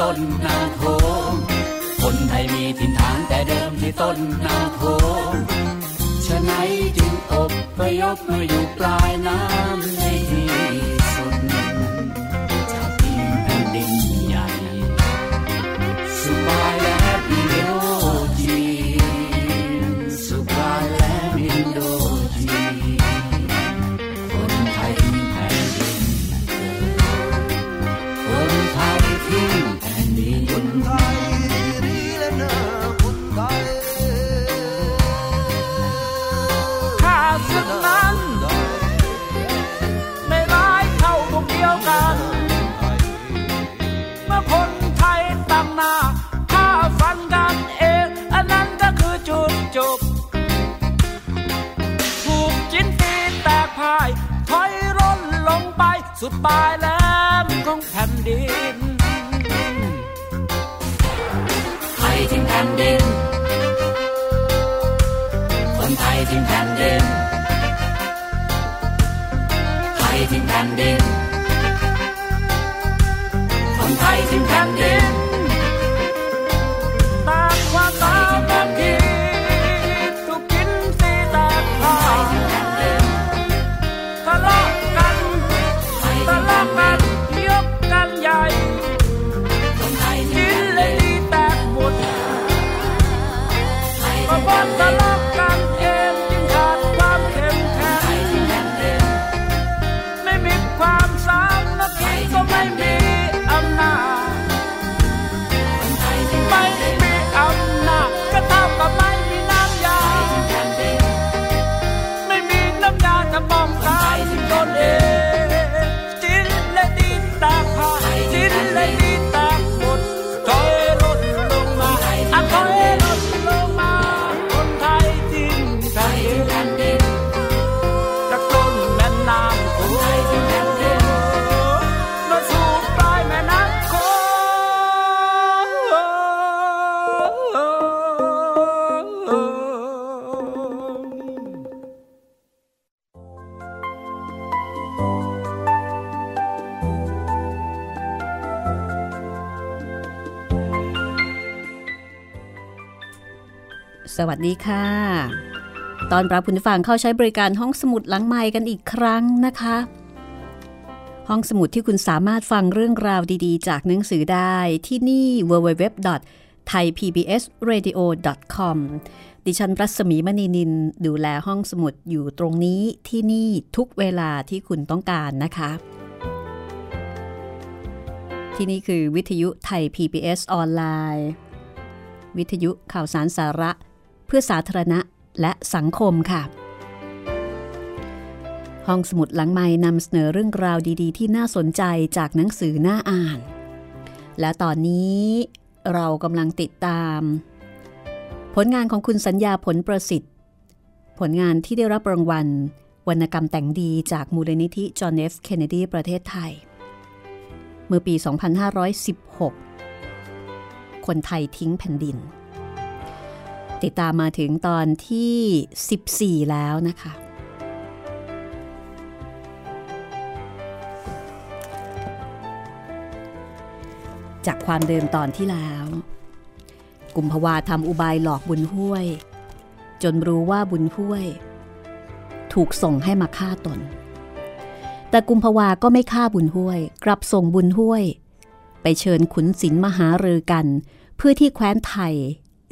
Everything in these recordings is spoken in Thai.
ต้นนาโขงคนไทยมีถิ่นฐานแต่เดิมที่ต้นนาโขงฉะนั้นจึงอบพยพมาอยู่ปลายน้ำในที ปลายแหลมของแผ่นดินไทยทิ้งแผ่นดิน คนไทยทิ้งแผ่นดินไทยทิ้งแผ่นดินคนไทยทิ้งแผ่นดิน ค่ะ ตอนรับคุณฟังเข้าใช้บริการห้องสมุดหลังไม้กันอีกครั้งนะคะ ห้องสมุดที่คุณสามารถฟังเรื่องราวดีๆ จากหนังสือได้ที่นี่ www.thaipbsradio.com ดิฉันรัศมีมณีนินดูแลห้องสมุดอยู่ตรงนี้ที่นี่ทุกเวลาที่คุณต้องการนะคะ ที่นี่คือวิทยุไทย PBS ออนไลน์ วิทยุข่าวสารสาระ พื่อสาธารณะและสังคมค่ะ ห้องสมุดหลังไม้นำเสนอเรื่องราวดีๆ ที่น่าสนใจจากหนังสือหน้าอ่าน และตอนนี้เรากำลังติดตาม ผลงานของคุณสัญญาผลประสิทธิ์ ผลงานที่ได้รับรางวัล วรรณกรรมแต่งดีจากมูลนิธิจอห์นเอฟเคนเนดีประเทศไทย เมื่อปี 2516 คนไทยทิ้งแผ่นดิน ติดตามมาถึงตอนที่ 14 แล้วนะคะ จากความเดิมตอนที่แล้ว กุมภาวาทำอุบายหลอกบุญห้วย จนรู้ว่าบุญห้วย ถูกส่งให้มาฆ่าตน แต่กุมภาวาก็ไม่ฆ่าบุญห้วย กลับส่งบุญห้วย ไปเชิญขุนศิลมหารือกัน เพื่อที่แคว้นไทย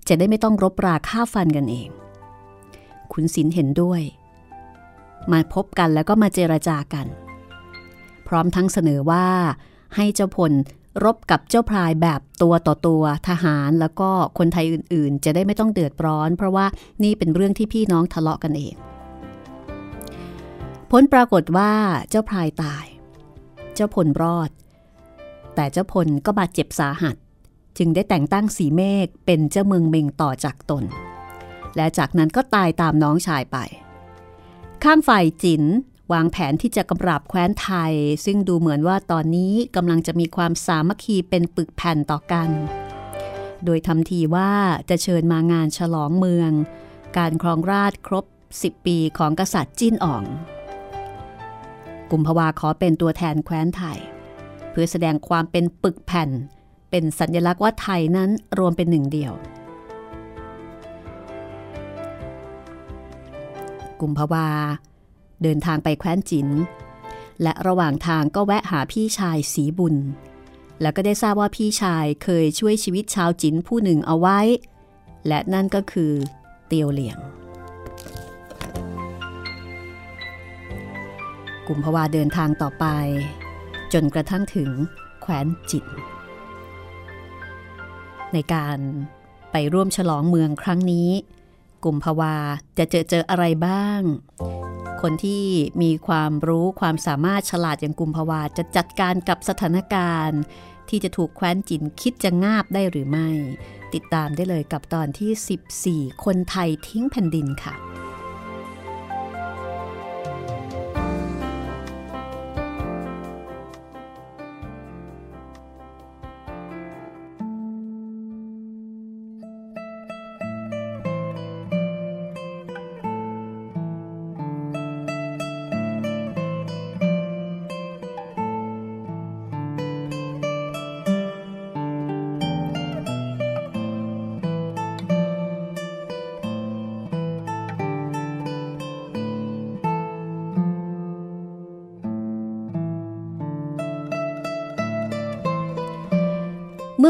จะได้ไม่ต้องรบราฆ่าฟันกันเอง ขุนศิลเห็นด้วย มาพบกันแล้วก็มาเจรจากัน พร้อมทั้งเสนอว่า ให้เจ้าพลรบกับเจ้าพรายแบบตัวต่อตัวทหารแล้วก็คนไทยอื่นๆ จะได้ไม่ต้องเดือดร้อน เพราะว่านี่เป็นเรื่องที่พี่น้องทะเลาะกันเอง ผลปรากฏว่าเจ้าพรายตาย เจ้าพลรอด แต่เจ้าพลก็บาดเจ็บสาหัส จึงได้แต่งตั้งสีเมฆเป็นเจ้าเมืองเมงต่อจากตน และจากนั้นก็ตายตามน้องชายไป ข้างฝ่ายจินวางแผนที่จะกำราบแคว้นไทย ซึ่งดูเหมือนว่าตอนนี้กำลังจะมีความสามัคคีเป็นปึกแผ่นต่อกัน โดยทำทีว่าจะเชิญมางานฉลองเมือง การครองราชครบ 10 ปีของกษัตริย์จิ้นอ่อง กุมภาวาขอเป็นตัวแทนแคว้นไทย เพื่อแสดงความเป็นปึกแผ่น เป็นสัญลักษณ์ว่าไทยนั้นรวมเป็นหนึ่งเดียว กุมภาวา เดินทางไปแคว้นจิน และระหว่างทางก็แวะหาพี่ชายสีบุญ แล้วก็ได้ทราบว่าพี่ชายเคยช่วยชีวิตชาวจินผู้หนึ่งเอาไว้ และนั่นก็คือเตียวเหลียง กุมภาวาเดินทางต่อไป จนกระทั่งถึงแคว้นจิน ในการไปร่วมฉลองเมืองครั้งนี้กลุ่มภาวาจะเจอเจออะไรบ้าง คนที่มีความรู้ความสามารถฉลาดอย่างกลุ่มภาวาจะจัดการกับสถานการณ์ ที่จะถูกแคว้นจินคิดจะงาบได้หรือไม่ ติดตามได้เลยกับตอนที่ 14 คนไทยทิ้งแผ่นดินค่ะ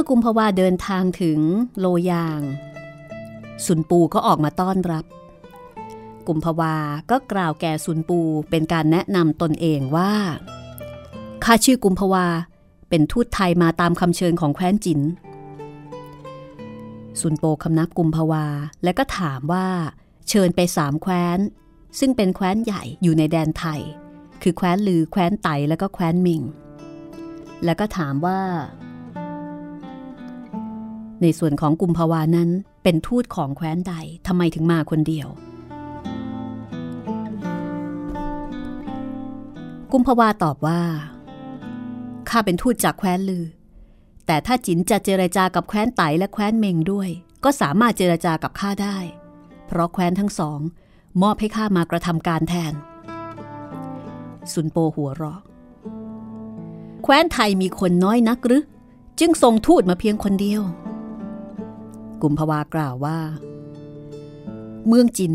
มื่อกุมภาวาเดินทางถึงโลยาง สุนปูก็ออกมาต้อนรับ กุมภาวาก็กล่าวแก่สุนปูเป็นการแนะนำตนเองว่าข้าชื่อกุมภาวาเป็นทูตไทยมาตามคำเชิญของแคว้นจิน สุนโปคำนับกุมภาวาและก็ถามว่า เชิญไปสามแคว้น ซึ่งเป็นแคว้นใหญ่อยู่ในแดนไทย คือแคว้นลือแคว้นไตและก็แคว้นมิง แล้วก็ถามว่า ในส่วนของกุมภาวานั้นเป็นทูตของแคว้นใดทำไมถึงมาคนเดียว กุมภาวาตอบว่าข้าเป็นทูตจากแคว้นลือ แต่ถ้าจินจะเจรจากับแคว้นไตและแคว้นเมงด้วย ก็สามารถเจรจากับข้าได้ เพราะแคว้นทั้งสอง มอบให้ข้ามากระทำการแทน สุนโปหัวเราะแคว้นไทยมีคนน้อยนักหรือ จึงส่งทูตมาเพียงคนเดียว กุมภาวากล่าวว่า เมืองจิน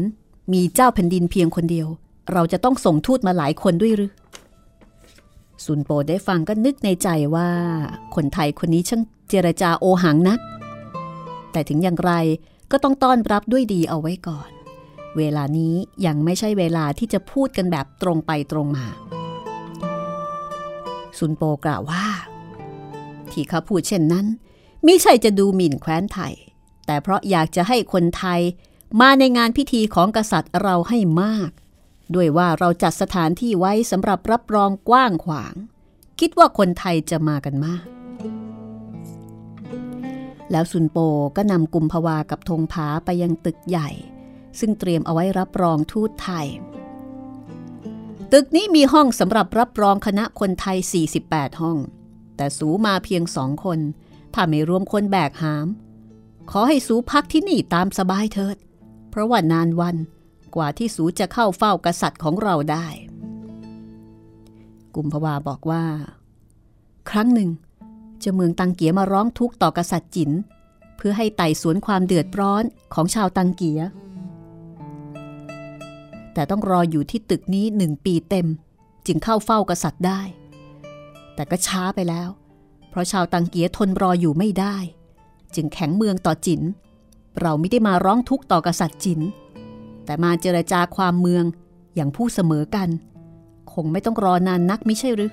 มีเจ้าแผ่นดินเพียงคนเดียว เราจะต้องส่งทูตมาหลายคนด้วยหรือสุนโปได้ฟังก็นึกในใจว่า คนไทยคนนี้ช่างเจรจาโอหังนัก แต่ถึงอย่างไรก็ต้องต้อนรับด้วยดีเอาไว้ก่อน เวลานี้ยังไม่ใช่เวลาที่จะพูดกันแบบตรงไปตรงมา สุนโปกล่าวว่า ที่เขาพูดเช่นนั้นมิใช่จะดูหมิ่นแคว้นไทย แต่เพราะอยากจะให้คนไทยมาในงานพิธีของกษัตริย์เราให้มาก ด้วยว่าเราจัดสถานที่ไว้สำหรับรับรองกว้างขวาง คิดว่าคนไทยจะมากันมาก แล้วสุนโปก็นำกลุ่มภาวากับธงผาไปยังตึกใหญ่ ซึ่งเตรียมเอาไว้รับรองทูตไทย ตึกนี้มีห้องสำหรับรับรองคณะคนไทย 48 ห้อง แต่สูมาเพียงสองคน ถ้าไม่รวมคนแบกหาม ขอให้สูพักที่นี่ตามสบายเถิด เพราะว่านานวันกว่าที่สูจะเข้าเฝ้ากษัตริย์ของเราได้ กุมภาวาบอกว่า ครั้งหนึ่งเจ้าเมืองตังเกียมาร้องทุกข์ต่อกษัตริย์จิน เพื่อให้ไต่สวนความเดือดร้อนของชาวตังเกีย แต่ต้องรออยู่ที่ตึกนี้หนึ่งปีเต็ม จึงเข้าเฝ้ากษัตริย์ได้ แต่ก็ช้าไปแล้ว เพราะชาวตังเกียทนรออยู่ไม่ได้ จึงแข็งเมืองต่อจิน เราไม่ได้มาร้องทุกข์ต่อกษัตริย์จิน แต่มาเจรจาความเมืองอย่างผู้เสมอกัน คงไม่ต้องรอนานนักไม่ใช่หรือ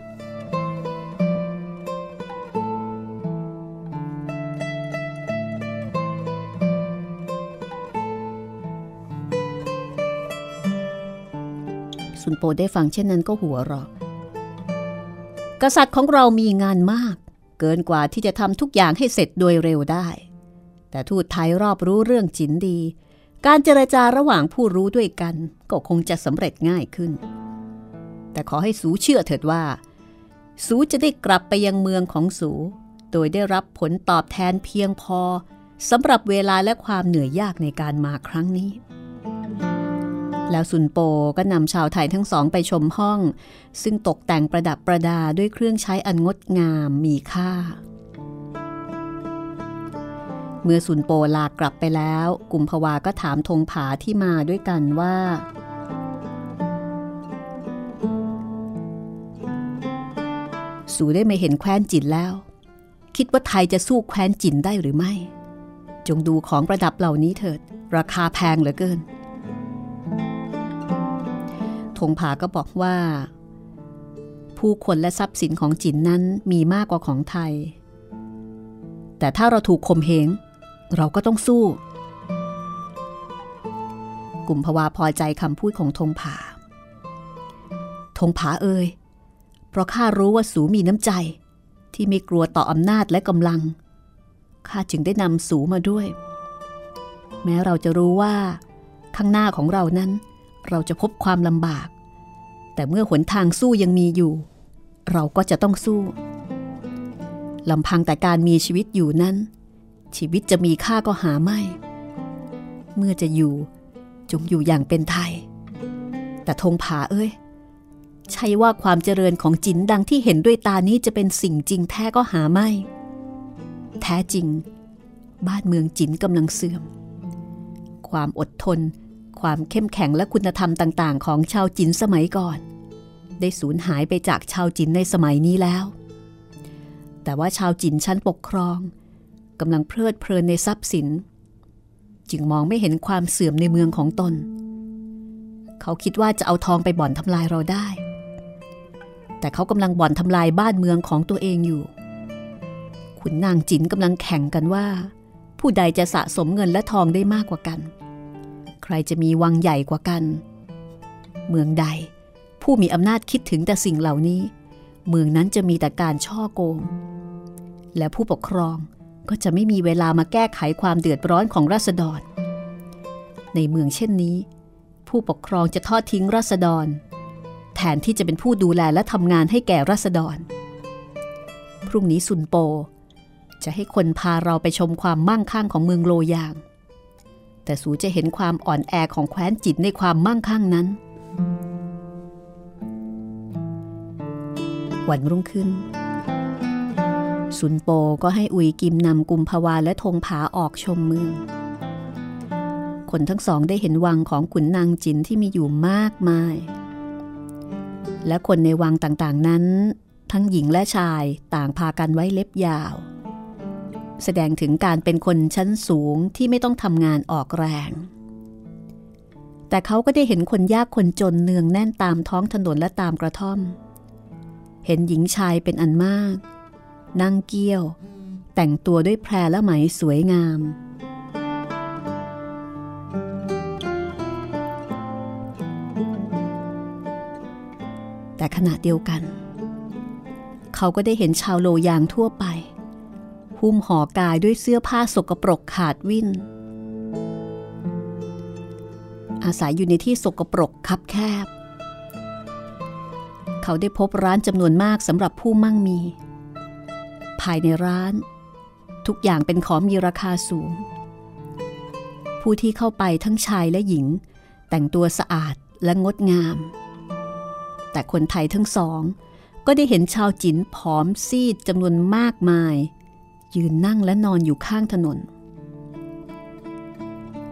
สุนโปได้ฟังเช่นนั้นก็หัวเราะกษัตริย์ของเรามีงานมาก เกินกว่าที่จะทำทุกอย่างให้เสร็จโดยเร็วได้ แต่ทูตไทยรอบรู้เรื่องจินดี การเจรจาระหว่างผู้รู้ด้วยกัน ก็คงจะสำเร็จง่ายขึ้น แต่ขอให้สูเชื่อเถิดว่า สูจะได้กลับไปยังเมืองของสู โดยได้รับผลตอบแทนเพียงพอสำหรับเวลาและความเหนื่อยยากในการมาครั้งนี้ แล้วสุนโปก็นำชาวไทยทั้งสองไปชมห้อง ซึ่งตกแต่งประดับประดาด้วยเครื่องใช้อันงดงามมีค่า เมื่อสุนโปลากลับไปแล้ว กุมภาวาก็ถามธงผาที่มาด้วยกันว่า สู่ได้ไม่เห็นแคว้นจินแล้ว คิดว่าไทยจะสู้แคว้นจินได้หรือไม่ จงดูของประดับเหล่านี้เถิด ราคาแพงเหลือเกิน ธงผาก็บอกว่า ผู้คนและทรัพย์สินของจินนั้นมีมากกว่าของไทย แต่ถ้าเราถูกข่มเหงเราก็ต้องสู้ กลุ่มภาวาพอใจคำพูดของธงผาธงผาเอ่ยเพราะข้ารู้ว่าสูมีน้ำใจ ที่ไม่กลัวต่ออำนาจและกำลังข้าจึงได้นำสูมาด้วย แม้เราจะรู้ว่า ข้างหน้าของเรานั้น เราจะพบความลำบาก แต่เมื่อหนทางสู้ยังมีอยู่ เราก็จะต้องสู้ลำพังแต่การมีชีวิตอยู่นั้น ชีวิตจะมีค่าก็หาไม่ เมื่อจะอยู่จงอยู่อย่างเป็นไทย แต่ธงผาเอ้ย ใช่ว่าความเจริญของจินดังที่เห็นด้วยตานี้จะเป็นสิ่งจริงแท้ก็หาไม่ แท้จริง บ้านเมืองจินกำลังเสื่อม ความอดทน ความเข้มแข็งและคุณธรรมต่าง ๆ ของชาวจินสมัยก่อน ได้สูญหายไปจากชาวจินในสมัยนี้แล้ว แต่ว่าชาวจินชั้นปกครองกำลังเพลิดเพลินในทรัพย์สิน จึงมองไม่เห็นความเสื่อมในเมืองของตน เขาคิดว่าจะเอาทองไปบ่อนทำลายเราได้ แต่เขากำลังบ่อนทำลายบ้านเมืองของตัวเองอยู่ ขุนนางจินกำลังแข่งกันว่า ผู้ใดจะสะสมเงินและทองได้มากกว่ากัน รจะมีวังใหญ่กว่ากัน เมืองใด ผู้มีอำนาจคิดถึงแต่สิ่งเหล่านี้ เมืองนั้นจะมีแต่การช่อโกง และผู้ปกครองก็จะไม่มีเวลามาแก้ไขความเดือดร้อนของราษฎร ในเมืองเช่นนี้ ผู้ปกครองจะทอดทิ้งราษฎร แทนที่จะเป็นผู้ดูแลและทำงานให้แก่ราษฎร พรุ่งนี้สุนโป จะให้คนพาเราไปชมความมั่งคั่งของเมืองโลยาง แต่สูจะเห็นความอ่อนแอของแคว้นจิตในความมั่งคั่งนั้น วันรุ่งขึ้น สุนโปก็ให้อุยกิมนำกุมภาวาและธงผาออกชมเมือง คนทั้งสองได้เห็นวังของขุนนางจินที่มีอยู่มากมาย และคนในวังต่างๆนั้น ทั้งหญิงและชายต่างพากันไว้เล็บยาว แสดงถึงการเป็นคนชั้นสูงที่ไม่ต้องทำงานออกแรง แต่เขาก็ได้เห็นคนยากคนจนเนืองแน่นตามท้องถนนและตามกระท่อม เห็นหญิงชายเป็นอันมาก นั่งเกี้ยว แต่งตัวด้วยแพรและไหมสวยงาม แต่ขณะเดียวกัน เขาก็ได้เห็นชาวโลยางทั่วไป หุ้มห่อกายด้วยเสื้อผ้าสกปรกขาดวิ่น อาศัยอยู่ในที่สกปรกคับแคบ เขาได้พบร้านจำนวนมากสำหรับผู้มั่งมี ภายในร้าน ทุกอย่างเป็นของมีราคาสูง ผู้ที่เข้าไปทั้งชายและหญิง แต่งตัวสะอาดและงดงาม แต่คนไทยทั้งสองก็ได้เห็นชาวจินผอมซีดจำนวนมากมาย ยืนนั่งและนอนอยู่ข้างถนน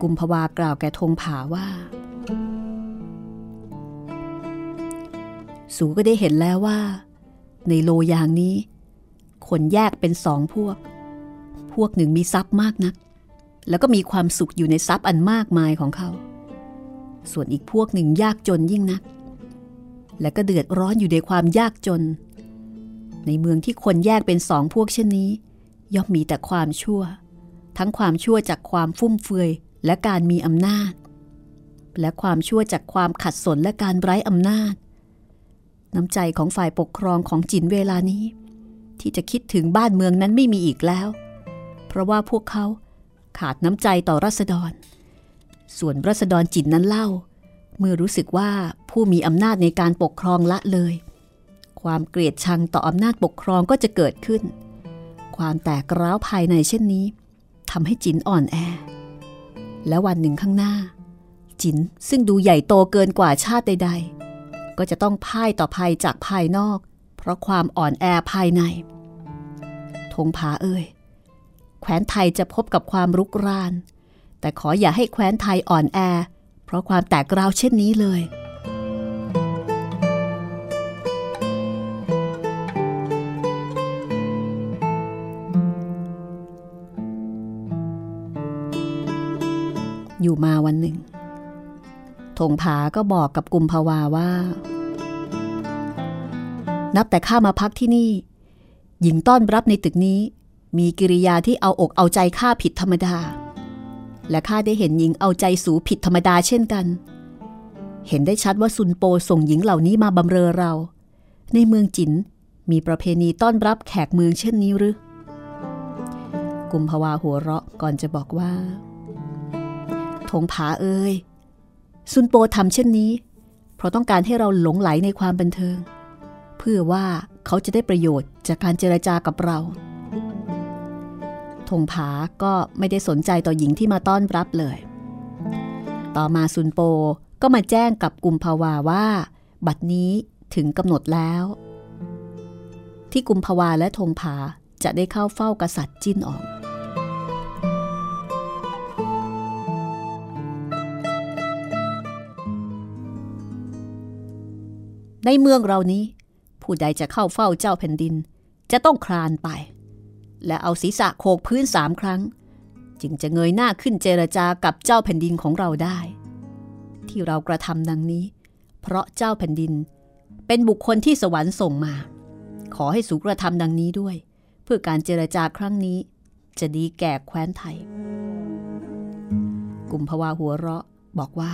กุมภาวากล่าวแก่ธงผาว่า สูก็ได้เห็นแล้วว่า ในโลยางนี้คนแยกเป็นสองพวก พวกหนึ่งมีทรัพย์มากนัก แล้วก็มีความสุขอยู่ในทรัพย์อันมากมายของเขา ส่วนอีกพวกหนึ่งยากจนยิ่งนัก และก็เดือดร้อนอยู่ในความยากจน ในเมืองที่คนแยกเป็นสองพวกเช่นนี้ ย่อมมีแต่ความชั่ว ทั้งความชั่วจากความฟุ่มเฟือยและการมีอำนาจ และความชั่วจากความขัดสนและการไร้อำนาจ น้ำใจของฝ่ายปกครองของจินเวลานี้ ที่จะคิดถึงบ้านเมืองนั้นไม่มีอีกแล้ว เพราะว่าพวกเขาขาดน้ำใจต่อรัษฎร ส่วนรัษฎรจินนั้นเล่า เมื่อรู้สึกว่าผู้มีอำนาจในการปกครองละเลย ความเกลียดชังต่ออำนาจปกครองก็จะเกิดขึ้น ความแตกร้าวภายในเช่นนี้ทำให้จินอ่อนแอ และวันหนึ่งข้างหน้า จินซึ่งดูใหญ่โตเกินกว่าชาติใด ๆ ก็จะต้องพ่ายต่อภัยจากภายนอก เพราะความอ่อนแอภายในธงผาเอ่ยแคว้นไทยจะพบกับความรุกราน แต่ขออย่าให้แคว้นไทยอ่อนแอ เพราะความแตกร้าวเช่นนี้เลย อยู่มาวันหนึ่งธงผาก็บอกกับกุมภาวาว่า นับแต่ข้ามาพักที่นี่ หญิงต้อนรับในตึกนี้ มีกิริยาที่เอาอกเอาใจข้าผิดธรรมดา และข้าได้เห็นหญิงเอาใจสูผิดธรรมดาเช่นกัน เห็นได้ชัดว่าซุนโปส่งหญิงเหล่านี้มาบำเรอเรา ในเมืองจินมีประเพณีต้อนรับแขกเมืองเช่นนี้หรือ กุมภาวาหัวเราะก่อนจะบอกว่า ธงผาเอ้ยซุนโปทำเช่นนี้ เพราะต้องการให้เราหลงไหลในความบันเทิง เพื่อว่าเขาจะได้ประโยชน์จากการเจรจากับเราธงผาก็ไม่ได้สนใจต่อหญิงที่มาต้อนรับเลย ต่อมาซุนโปก็มาแจ้งกับกุมภาวาว่า บัดนี้ถึงกำหนดแล้ว ที่กุมภาวาและธงผาจะได้เข้าเฝ้ากษัตริย์จิ้นออก ในเมืองเรานี้ ผู้ใดจะเข้าเฝ้าเจ้าแผ่นดิน จะต้องคลานไป และเอาศีรษะโขกพื้นสามครั้ง จึงจะเงยหน้าขึ้นเจรจากับเจ้าแผ่นดินของเราได้ ที่เรากระทำดังนี้ เพราะเจ้าแผ่นดิน เป็นบุคคลที่สวรรค์ส่งมา ขอให้สูกระทำดังนี้ด้วย เพื่อการเจรจาครั้งนี้ จะดีแก่แคว้นไทย กลุ่มภาวาหัวเราะบอกว่า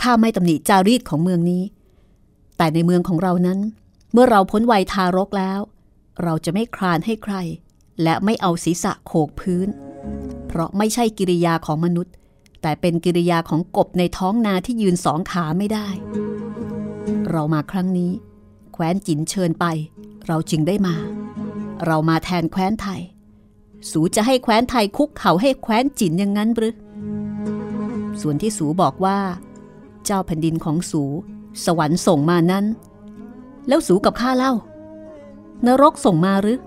ข้าไม่ตำหนิจารีตของเมืองนี้ แต่ในเมืองของเรานั้น เมื่อเราพ้นวัยทารกแล้ว เราจะไม่คลานให้ใคร และไม่เอาศีรษะโขกพื้น เพราะไม่ใช่กิริยาของมนุษย์ แต่เป็นกิริยาของกบในท้องนาที่ยืนสองขาไม่ได้ เรามาครั้งนี้ แคว้นจินเชิญไป เราจึงได้มา เรามาแทนแคว้นไทย สูจะให้แคว้นไทยคุกเข่าให้แคว้นจินอย่างนั้นหรือส่วนที่สูบอกว่า เจ้าแผ่นดินของสู สวรรค์ส่งมานั้น แล้วสูกับข้าเล่า นรกส่งมาหรือ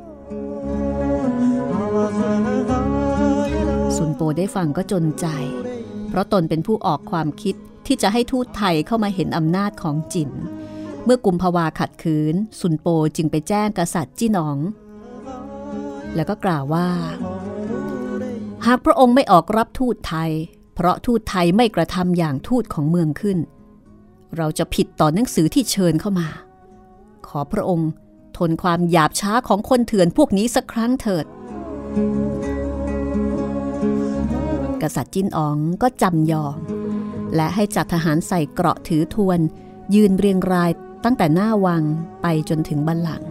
สุนโปได้ฟังก็จนใจ เพราะตนเป็นผู้ออกความคิดที่จะให้ทูตไทยเข้ามาเห็นอำนาจของจิน เมื่อกุมภาวาขัดขืน สุนโปจึงไปแจ้งกษัตริย์จี้หนอง แล้วก็กล่าวว่า หากพระองค์ไม่ออกรับทูตไทย เพราะทูตไทยไม่กระทำอย่างทูตของเมืองขึ้น เราจะผิดต่อหนังสือที่เชิญเข้ามา ขอพระองค์ทนความหยาบช้าของคนเถื่อนพวกนี้สักครั้งเถิด กษัตริย์จิ้นอ๋องก็จำยอม และให้จัดทหารใส่เกราะถือทวน ยืนเรียงรายตั้งแต่หน้าวังไปจนถึงบัลลังก์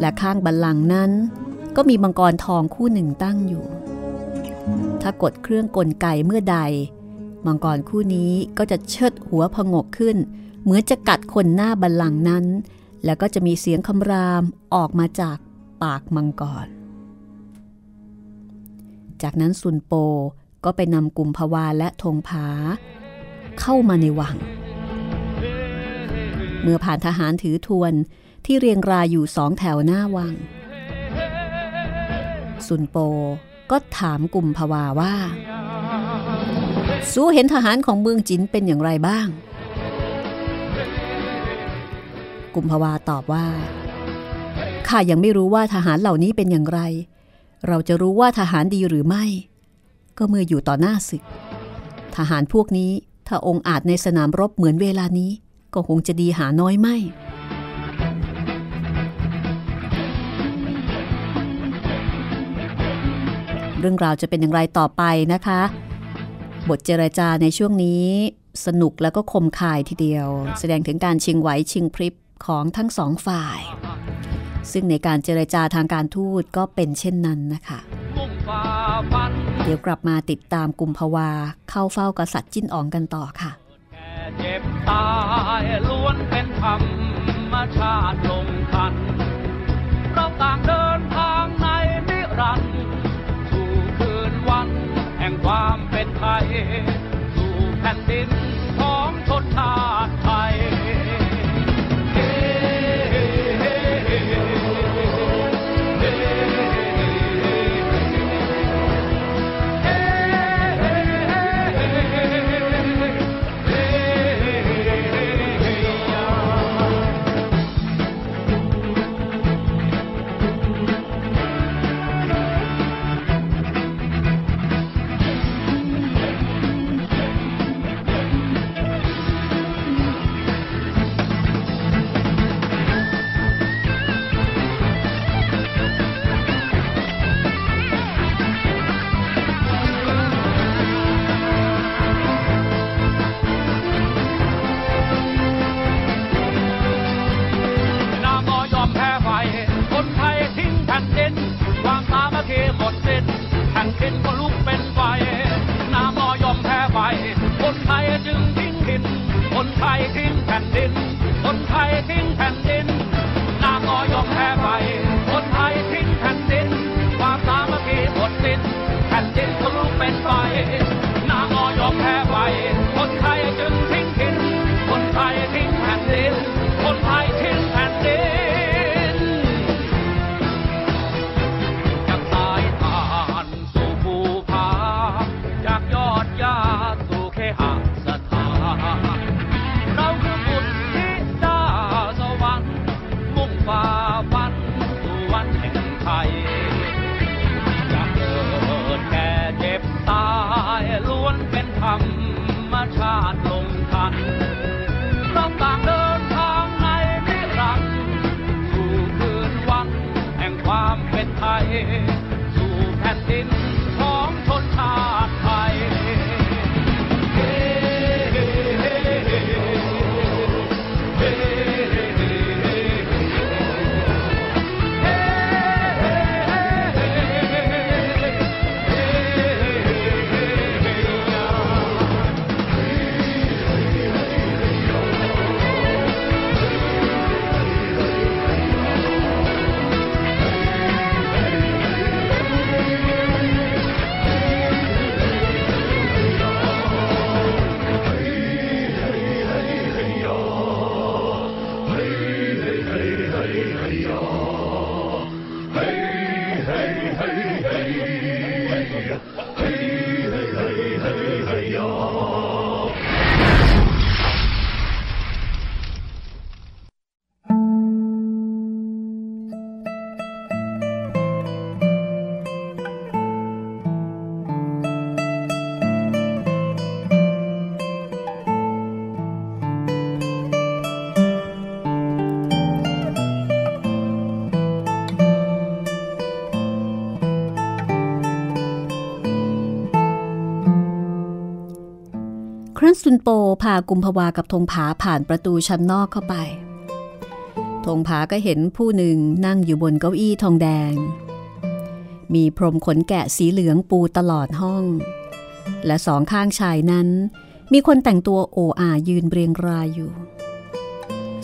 และข้างบัลลังก์นั้น ก็มีมังกรทองคู่หนึ่งตั้งอยู่ ถ้ากดเครื่องกลไกเมื่อใด มังกรคู่นี้ก็จะเชิดหัวพงกขึ้น เหมือนจะกัดคนหน้าบัลลังก์นั้น แล้วก็จะมีเสียงคำรามออกมาจากปากมังกร จากนั้นสุนโปก็ไปนำกลุ่มพวาและธงผา เข้ามาในวัง เมื่อผ่านทหารถือทวนที่เรียงรายอยู่สองแถวหน้าวัง สุนโป ก็ถามกลุ่มพวาว่า สู้เห็นทหารของเมืองจินเป็นอย่างไรบ้าง กุมภาวาตอบว่าข้ายังไม่รู้ว่าทหารเหล่านี้เป็นอย่างไร เราจะรู้ว่าทหารดีหรือไม่ ก็เมื่ออยู่ต่อหน้าศึก ทหารพวกนี้ถ้าองค์อาจในสนามรบเหมือนเวลานี้ ก็คงจะดีหาน้อยไม่ เรื่องราวจะเป็นอย่างไรต่อไปนะคะ บทเจรจาในช่วงนี้สนุกแล้วก็คมคายทีเดียว แสดงถึงการชิงไหวชิงพริบของทั้งสองฝ่าย ซึ่งในการเจรจาทางการทูตก็เป็นเช่นนั้นนะคะ เดี๋ยวกลับมาติดตามกลุ่มภาวาเข้าเฝ้ากษัตริย์จิ้นอ๋องกันต่อค่ะเจ็บตายล้วนเป็นธรรมชาติลงทันเราต่างเดิน ความเป็นไทย สู่แผ่นดินของชนชาติ ซุนโปพากุมภาวากับธงผาผ่านประตูชั้นนอกเข้าไปธงผาก็เห็นผู้หนึ่งนั่งอยู่บนเก้าอี้ทองแดง มีพรมขนแกะสีเหลืองปูตลอดห้อง และสองข้างชายนั้น มีคนแต่งตัวโออายืนเรียงรายอยู่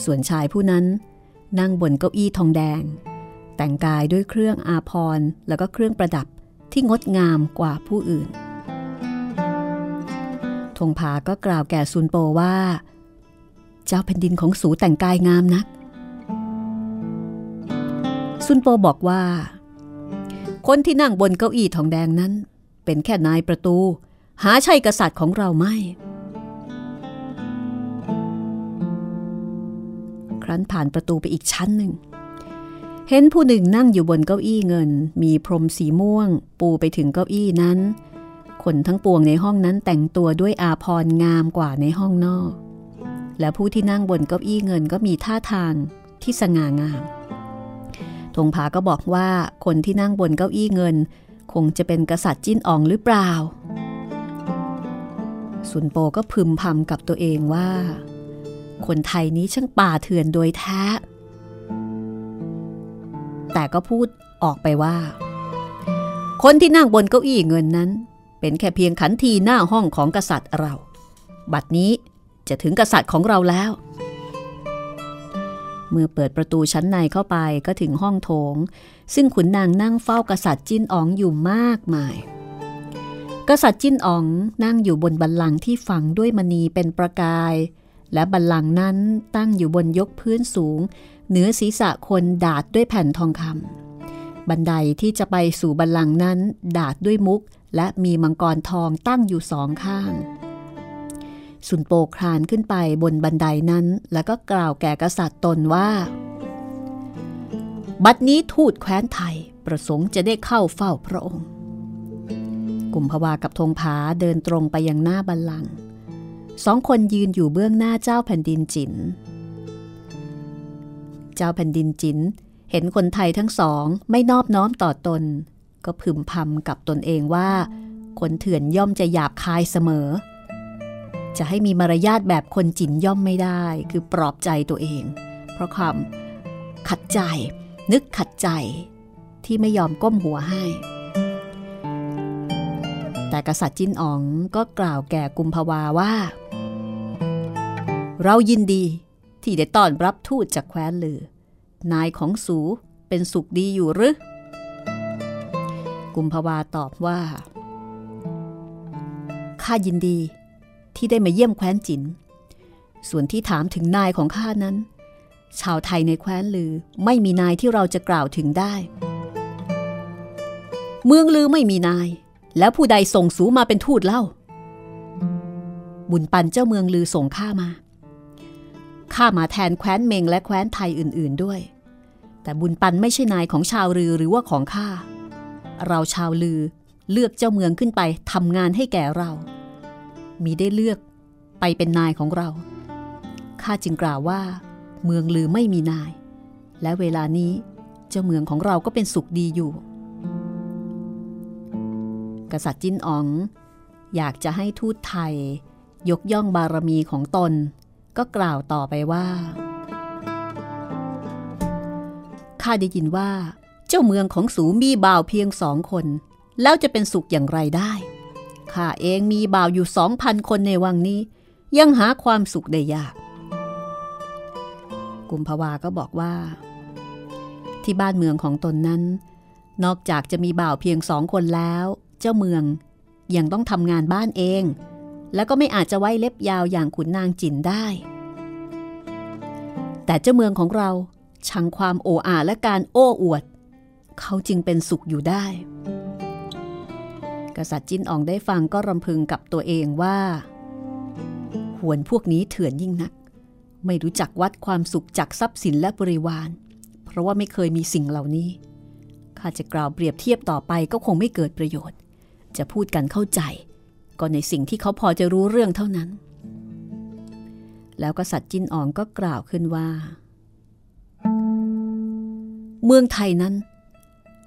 ส่วนชายผู้นั้น นั่งบนเก้าอี้ทองแดง แต่งกายด้วยเครื่องอาภรณ์แล้วก็เครื่องประดับที่งดงามกว่าผู้อื่น ธงผาก็กล่าวแก่ซุนโปว่า เจ้าแผ่นดินของสูแต่งกายงามนัก ซุนโปบอกว่า คนที่นั่งบนเก้าอี้ทองแดงนั้น เป็นแค่นายประตู หาใช่กษัตริย์ของเราไม่ ครั้นผ่านประตูไปอีกชั้นหนึ่งเห็นผู้หนึ่งนั่งอยู่บนเก้าอี้เงิน มีพรมสีม่วง ปูไปถึงเก้าอี้นั้น คนทั้งปวงในห้องนั้นแต่งตัวด้วยอาภร์งามกว่าในห้องนอก และผู้ที่นั่งบนเก้าอี้เงินก็มีท่าทางที่สง่างามธงผาก็บอกว่าคนที่นั่งบนเก้าอี้เงิน คงจะเป็นกษัตริย์จิ้นอองหรือเปล่า สุนโปก็พึมพำกับตัวเองว่า คนไทยนี้ช่างป่าเถื่อนโดยแท้ แต่ก็พูดออกไปว่า คนที่นั่งบนเก้าอี้เงินนั้น เป็นแค่เพียงขันทีหน้าห้องของกษัตริย์เรา บัดนี้จะถึงกษัตริย์ของเราแล้ว เมื่อเปิดประตูชั้นในเข้าไปก็ถึงห้องโถง ซึ่งขุนนางนั่งเฝ้ากษัตริย์จิ้นอ๋องอยู่มากมาย กษัตริย์จิ้นอ๋องนั่งอยู่บนบัลลังก์ที่ฝังด้วยมณีเป็นประกาย และบัลลังก์นั้นตั้งอยู่บนยกพื้นสูง เหนือศีรษะคนดาดด้วยแผ่นทองคำบันไดที่จะไปสู่บัลลังก์นั้น ดาดด้วยมุก และมีมังกรทองตั้งอยู่สองข้าง สุนโปคลานขึ้นไปบนบันไดนั้น แล้วก็กล่าวแก่กษัตริย์ตนว่า บัดนี้ทูตแคว้นไทยประสงค์จะได้เข้าเฝ้าพระองค์ กลุ่มภาวากับธงผาเดินตรงไปยังหน้าบัลลังก์สองคนยืนอยู่เบื้องหน้าเจ้าแผ่นดินจิน เจ้าแผ่นดินจินเห็นคนไทยทั้งสองไม่นอบน้อมต่อตน ก็พึมพำกับตนเองว่า คนเถื่อนย่อมจะหยาบคายเสมอ จะให้มีมารยาทแบบคนจินย่อมไม่ได้ คือปลอบใจตัวเอง เพราะความขัดใจ นึกขัดใจที่ไม่ยอมก้มหัวให้ แต่กษัตริย์จิ้นอ๋องก็กล่าวแก่กุมภาวาว่า เรายินดีที่ได้ต้อนรับทูตจากแคว้นลือ นายของสูเป็นสุขดีอยู่หรือ กุมภาวาตอบว่า ข้ายินดีที่ได้มาเยี่ยมแคว้นจิน ส่วนที่ถามถึงนายของข้านั้น ชาวไทยในแคว้นลือไม่มีนายที่เราจะกล่าวถึงได้ เมืองลือไม่มีนาย แล้วผู้ใดส่งสูมาเป็นทูตเล่า บุญปันเจ้าเมืองลือส่งข้ามา ข้ามาแทนแคว้นเมงและแคว้นไทยอื่น ๆด้วย แต่บุญปันไม่ใช่นายของชาวลือหรือว่าของข้า เราชาวลือเลือกเจ้าเมืองขึ้นไปทำงานให้แก่เรา มีได้เลือกไปเป็นนายของเรา ข้าจึงกล่าวว่า เมืองลือไม่มีนาย และเวลานี้เจ้าเมืองของเราก็เป็นสุขดีอยู่ กษัตริย์จิ้นอ๋อง อยากจะให้ทูตไทย ยกย่องบารมีของตน ก็กล่าวต่อไปว่า ข้าได้ยินว่า จ้าเมืองของสูมีบ่าวเพียงสองคน แล้วจะเป็นสุขอย่างไรได้ข้าเองมีบ่าวอยู่สองพันคนในวังนี้ ยังหาความสุขได้ยาก กุมภาวาก็บอกว่า ที่บ้านเมืองของตนนั้น นอกจากจะมีบ่าวเพียงสองคนแล้ว เจ้าเมืองยังต้องทำงานบ้านเอง แล้วก็ไม่อาจจะไว้เล็บยาวอย่างขุนนางจินได้ แต่เจ้าเมืองของเราชังความโอ้อาและการโอ้อวด เขาจึงเป็นสุขอยู่ได้ กษัตริย์จิ้นอ่องได้ฟังก็รำพึงกับตัวเองว่า หวนพวกนี้เถื่อนยิ่งนัก ไม่รู้จักวัดความสุขจากทรัพย์สินและบริวาร เพราะว่าไม่เคยมีสิ่งเหล่านี้ ข้าจะกล่าวเปรียบเทียบต่อไปก็คงไม่เกิดประโยชน์ จะพูดกันเข้าใจ ก็ในสิ่งที่เขาพอจะรู้เรื่องเท่านั้น แล้วกษัตริย์จิ้นอ่องก็กล่าวขึ้นว่า เมืองไทยนั้น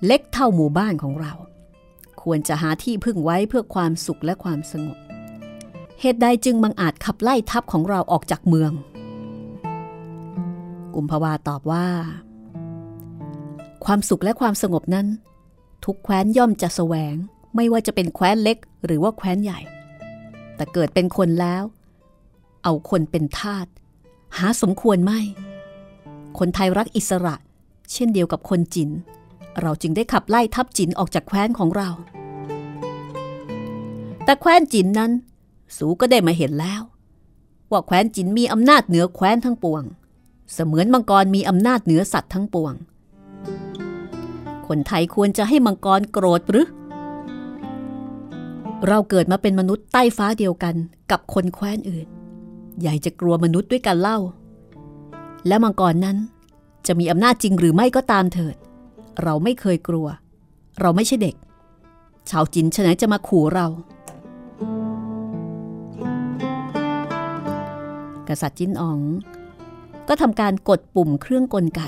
เล็กเท่าหมู่บ้านของเรา ควรจะหาที่พึ่งไว้เพื่อความสุขและความสงบ เหตุใดจึงบังอาจขับไล่ทัพของเราออกจากเมือง กุมภาวาตอบว่า ความสุขและความสงบนั้น ทุกแคว้นย่อมจะแสวง ไม่ว่าจะเป็นแคว้นเล็กหรือว่าแคว้นใหญ่ แต่เกิดเป็นคนแล้ว เอาคนเป็นทาสหาสมควรไม่ คนไทยรักอิสระ เช่นเดียวกับคนจิน เราจึงได้ขับไล่ทัพจินออกจากแคว้นของเรา แต่แคว้นจินนั้น สูก็ได้มาเห็นแล้ว ว่าแคว้นจินมีอำนาจเหนือแคว้นทั้งปวง เสมือนมังกรมีอำนาจเหนือสัตว์ทั้งปวง คนไทยควรจะให้มังกรโกรธหรือ เราเกิดมาเป็นมนุษย์ใต้ฟ้าเดียวกันกับคนแคว้นอื่น ใหญ่จะกลัวมนุษย์ด้วยกันเล่า และมังกรนั้นจะมีอำนาจจริงหรือไม่ก็ตามเถิด เราไม่เคยกลัว เราไม่ใช่เด็ก ชาวจินฉะนั้นจะมาขู่เรา กษัตริย์จินอ๋อง ก็ทำการกดปุ่มเครื่องกลไก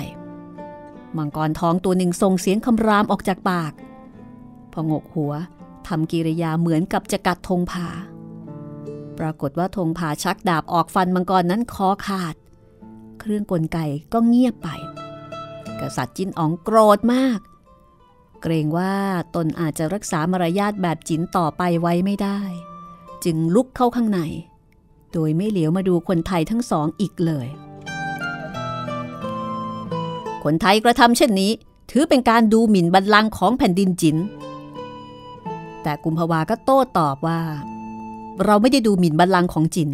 มังกรทองตัวหนึ่งส่งเสียงคำรามออกจากปาก พองกหัวทำกิริยาเหมือนกับจะกัดธงผา ปรากฏว่าธงผาชักดาบออกฟันมังกรนั้นคอขาด เครื่องกลไกก็เงียบไป กษัตริย์จินอ๋องโกรธมาก เกรงว่าตนอาจจะรักษามารยาทแบบจินต่อไปไว้ไม่ได้ จึงลุกเข้าข้างใน โดยไม่เหลียวมาดูคนไทยทั้งสองอีกเลย คนไทยกระทำเช่นนี้ ถือเป็นการดูหมิ่นบัลลังก์ของแผ่นดินจิน แต่กุมภาวาก็โต้ตอบว่า เราไม่ได้ดูหมิ่นบัลลังก์ของจิน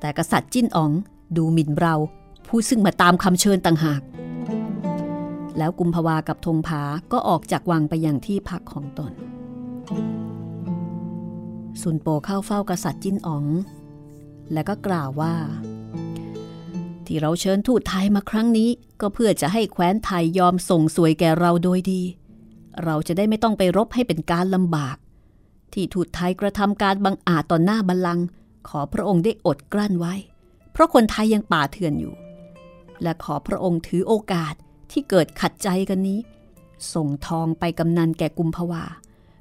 แต่กษัตริย์จิ้นอ๋องดูหมิ่นเราผู้ซึ่งมาตามคำเชิญต่างหาก แล้วกุมภาวากับธงผาก็ออกจากวังไปยังที่พักของตน สุนโปเข้าเฝ้ากษัตริย์จิ้นอ๋อง และก็กล่าวว่า ที่เราเชิญทูตไทยมาครั้งนี้ ก็เพื่อจะให้แคว้นไทยยอมส่งสวยแก่เราโดยดี เราจะได้ไม่ต้องไปรบให้เป็นการลำบาก ที่ทูตไทยกระทำการบังอาจต่อหน้าบัลลังก์ขอพระองค์ได้อดกลั้นไว้ เพราะคนไทยยังป่าเถื่อนอยู่ และขอพระองค์ถือโอกาส ที่เกิดขัดใจกันนี้ ส่งทองไปกำนันแก่กุมภาวา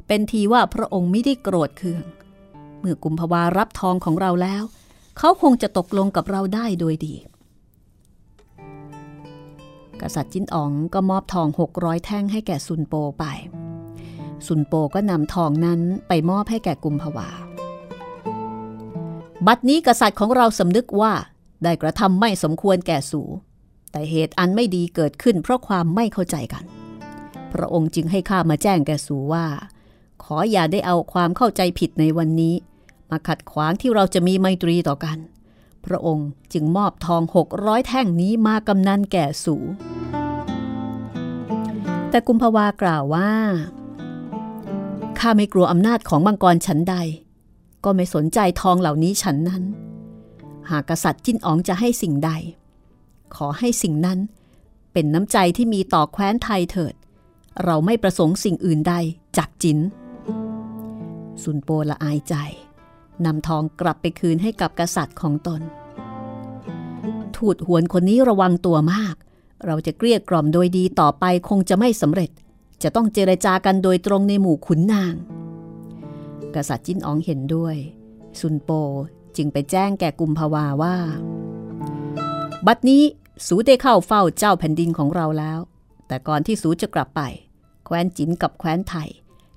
เป็นทีว่าพระองค์ไม่ได้โกรธเคือง เมื่อกุมภาวารับทองของเราแล้ว เขาคงจะตกลงกับเราได้โดยดี กษัตริย์จิ้นอ๋องก็มอบทอง 600 แท่งให้แก่ซุนโปไป ซุนโปก็นำทองนั้นไปมอบให้แก่กุมภาวา บัดนี้กษัตริย์ของเราสำนึกว่าได้กระทำไม่สมควรแก่สู แต่เหตุอันไม่ดีเกิดขึ้นเพราะความไม่เข้าใจกัน พระองค์จึงให้ข้ามาแจ้งแกสูว่า ขออย่าได้เอาความเข้าใจผิดในวันนี้ มาขัดขวางที่เราจะมีไมตรีต่อกัน พระองค์จึงมอบทองหกร้อยแท่งนี้มากำนันแก่สู แต่กุมภาวากล่าวว่าข้าไม่กลัวอำนาจของมังกรฉันใด ก็ไม่สนใจทองเหล่านี้ฉันนั้น หากกษัตริย์จิ้นอ๋องจะให้สิ่งใด ขอให้สิ่งนั้นเป็นน้ำใจที่มีต่อแคว้นไทยเถิด เราไม่ประสงค์สิ่งอื่นใดจากจินสุนโปละอายใจนำทองกลับไปคืนให้กับกษัตริย์ของตนทูตหวนคนนี้ระวังตัวมาก เราจะเกลี้ยกล่อมโดยดีต่อไปคงจะไม่สำเร็จ จะต้องเจรจากันโดยตรงในหมู่ขุนนาง กษัตริย์จิ้นอ๋องเห็นด้วย สุนโปจึงไปแจ้งแก่กุมภาวาว่า บัดนี้สูได้เข้าเฝ้าเจ้าแผ่นดินของเราแล้ว แต่ก่อนที่สูจะกลับไป แคว้นจินกับแคว้นไทย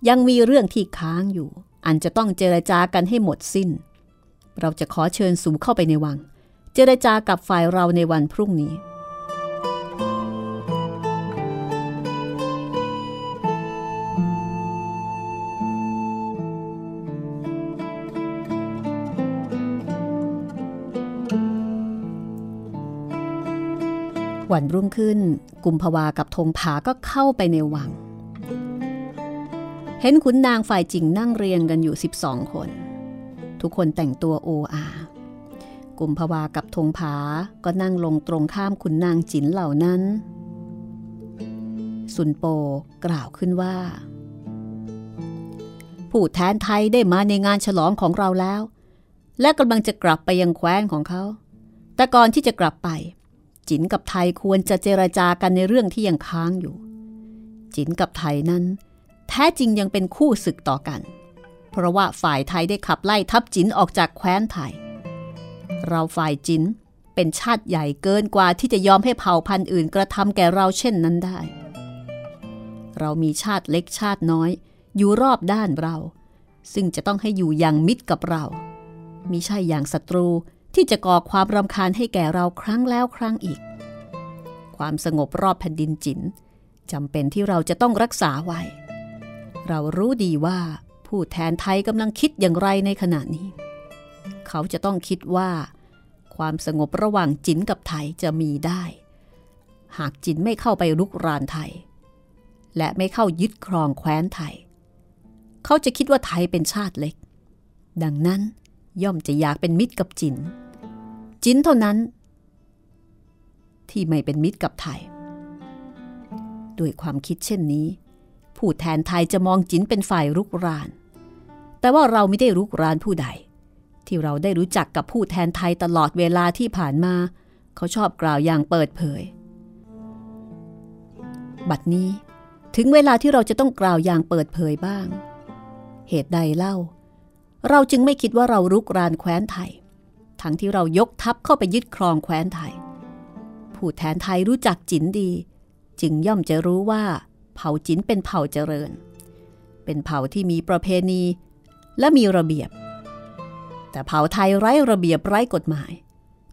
ยังมีเรื่องที่ค้างอยู่ อันจะต้องเจรจากันให้หมดสิ้น เราจะขอเชิญสูเข้าไปในวัง เจรจากับฝ่ายเราในวันพรุ่งนี้ วันรุ่งขึ้น กุมภาวากับธงผาก็เข้าไปในวัง เห็นขุนนางฝ่ายจริงนั่งเรียงกันอยู่ 12 คน ทุกคนแต่งตัวโออากุมภาวากับธงผาก็นั่งลงตรงข้ามขุนนางจินเหล่านั้น สุนโปกล่าวขึ้นว่า ผู้แทนไทยได้มาในงานฉลองของเราแล้ว และกำลังจะกลับไปยังแคว้นของเขา แต่ก่อนที่จะกลับไป จินกับไทยควรจะเจรจากันในเรื่องที่ยังค้างอยู่ จินกับไทยนั้น แท้จริงยังเป็นคู่ศึกต่อกัน เพราะว่าฝ่ายไทยได้ขับไล่ทัพจินออกจากแคว้นไทย เราฝ่ายจินเป็นชาติใหญ่เกินกว่าที่จะยอมให้เผ่าพันธุ์อื่นกระทำแก่เราเช่นนั้นได้ เรามีชาติเล็กชาติน้อย อยู่รอบด้านเรา ซึ่งจะต้องให้อยู่อย่างมิตรกับเรามิใช่อย่างศัตรู ที่จะก่อความรำคาญให้แก่เราครั้งแล้วครั้งอีก ความสงบรอบแผ่นดินจินจำเป็นที่เราจะต้องรักษาไว้ เรารู้ดีว่าผู้แทนไทยกำลังคิดอย่างไรในขณะนี้ เขาจะต้องคิดว่า ความสงบระหว่างจินกับไทยจะมีได้ หากจินไม่เข้าไปรุกรานไทย และไม่เข้ายึดครองแคว้นไทย เขาจะคิดว่าไทยเป็นชาติเล็ก ดังนั้นย่อมจะอยากเป็นมิตรกับจิน จินเท่านั้น ที่ไม่เป็นมิตรกับไทย ด้วยความคิดเช่นนี้ ผู้แทนไทยจะมองจินเป็นฝ่ายรุกราน แต่ว่าเราไม่ได้รุกรานผู้ใด ที่เราได้รู้จักกับผู้แทนไทยตลอดเวลาที่ผ่านมา เขาชอบกล่าวอย่างเปิดเผย บัดนี้ถึงเวลาที่เราจะต้องกล่าวอย่างเปิดเผยบ้าง เหตุใดเล่า เราจึงไม่คิดว่าเรารุกรานแคว้นไทย ทั้งที่เรายกทัพเข้าไปยึดครองแคว้นไทย ผู้แทนไทยรู้จักจินดี จึงย่อมจะรู้ว่า เผ่าจินเป็นเผ่าเจริญ เป็นเผ่าที่มีประเพณีและมีระเบียบ แต่เผ่าไทยไร้ระเบียบไร้กฎหมาย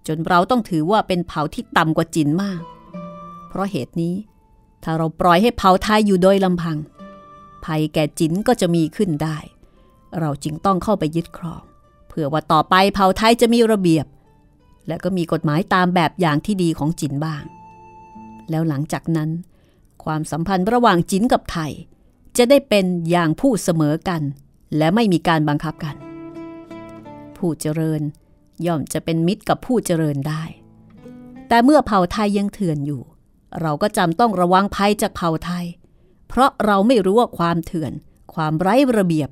จนเราต้องถือว่าเป็นเผ่าที่ต่ำกว่าจินมาก เพราะเหตุนี้ ถ้าเราปล่อยให้เผ่าไทยอยู่โดยลำพัง ภัยแก่จินก็จะมีขึ้นได้ เราจึงต้องเข้าไปยึดครอง พื่อว่าต่อไปเผ่าไทยจะมีระเบียบ และก็มีกฎหมายตามแบบอย่างที่ดีของจินบ้าง แล้วหลังจากนั้น ความสัมพันธ์ระหว่างจินกับไทย จะได้เป็นอย่างผู้เสมอกัน และไม่มีการบังคับกัน ผู้เจริญย่อมจะเป็นมิตรกับผู้เจริญได้ แต่เมื่อเผ่าไทยยังเถื่อนอยู่ เราก็จำต้องระวังภัยจากเผ่าไทย เพราะเราไม่รู้ว่าความเถื่อน ความไร้ระเบียบ